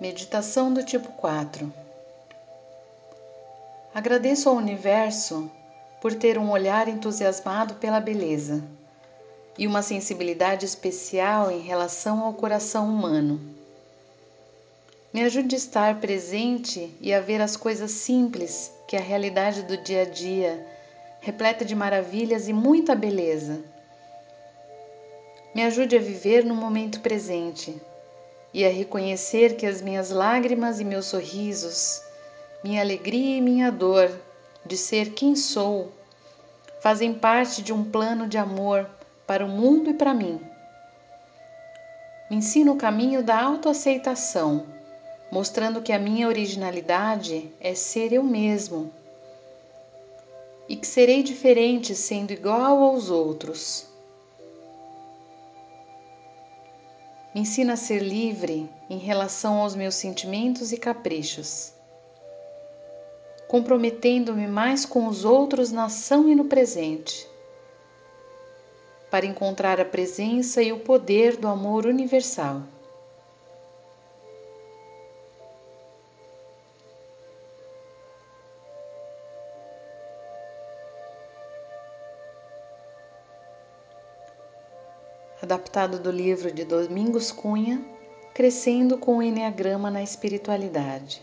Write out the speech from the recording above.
Meditação do tipo 4 Agradeço ao universo por ter um olhar entusiasmado pela beleza e uma sensibilidade especial em relação ao coração humano. Me ajude a estar presente e a ver as coisas simples que a realidade do dia a dia, repleta de maravilhas e muita beleza. Me ajude a viver no momento presente e a reconhecer que as minhas lágrimas e meus sorrisos, minha alegria e minha dor de ser quem sou, fazem parte de um plano de amor para o mundo e para mim. Me ensina o caminho da autoaceitação mostrando que a minha originalidade é ser eu mesmo e que serei diferente sendo igual aos outros. Me ensina a ser livre em relação aos meus sentimentos e caprichos, comprometendo-me mais com os outros na ação e no presente, para encontrar a presença e o poder do amor universal. Adaptado do livro de Domingos Cunha, Crescendo com o Enneagrama na Espiritualidade.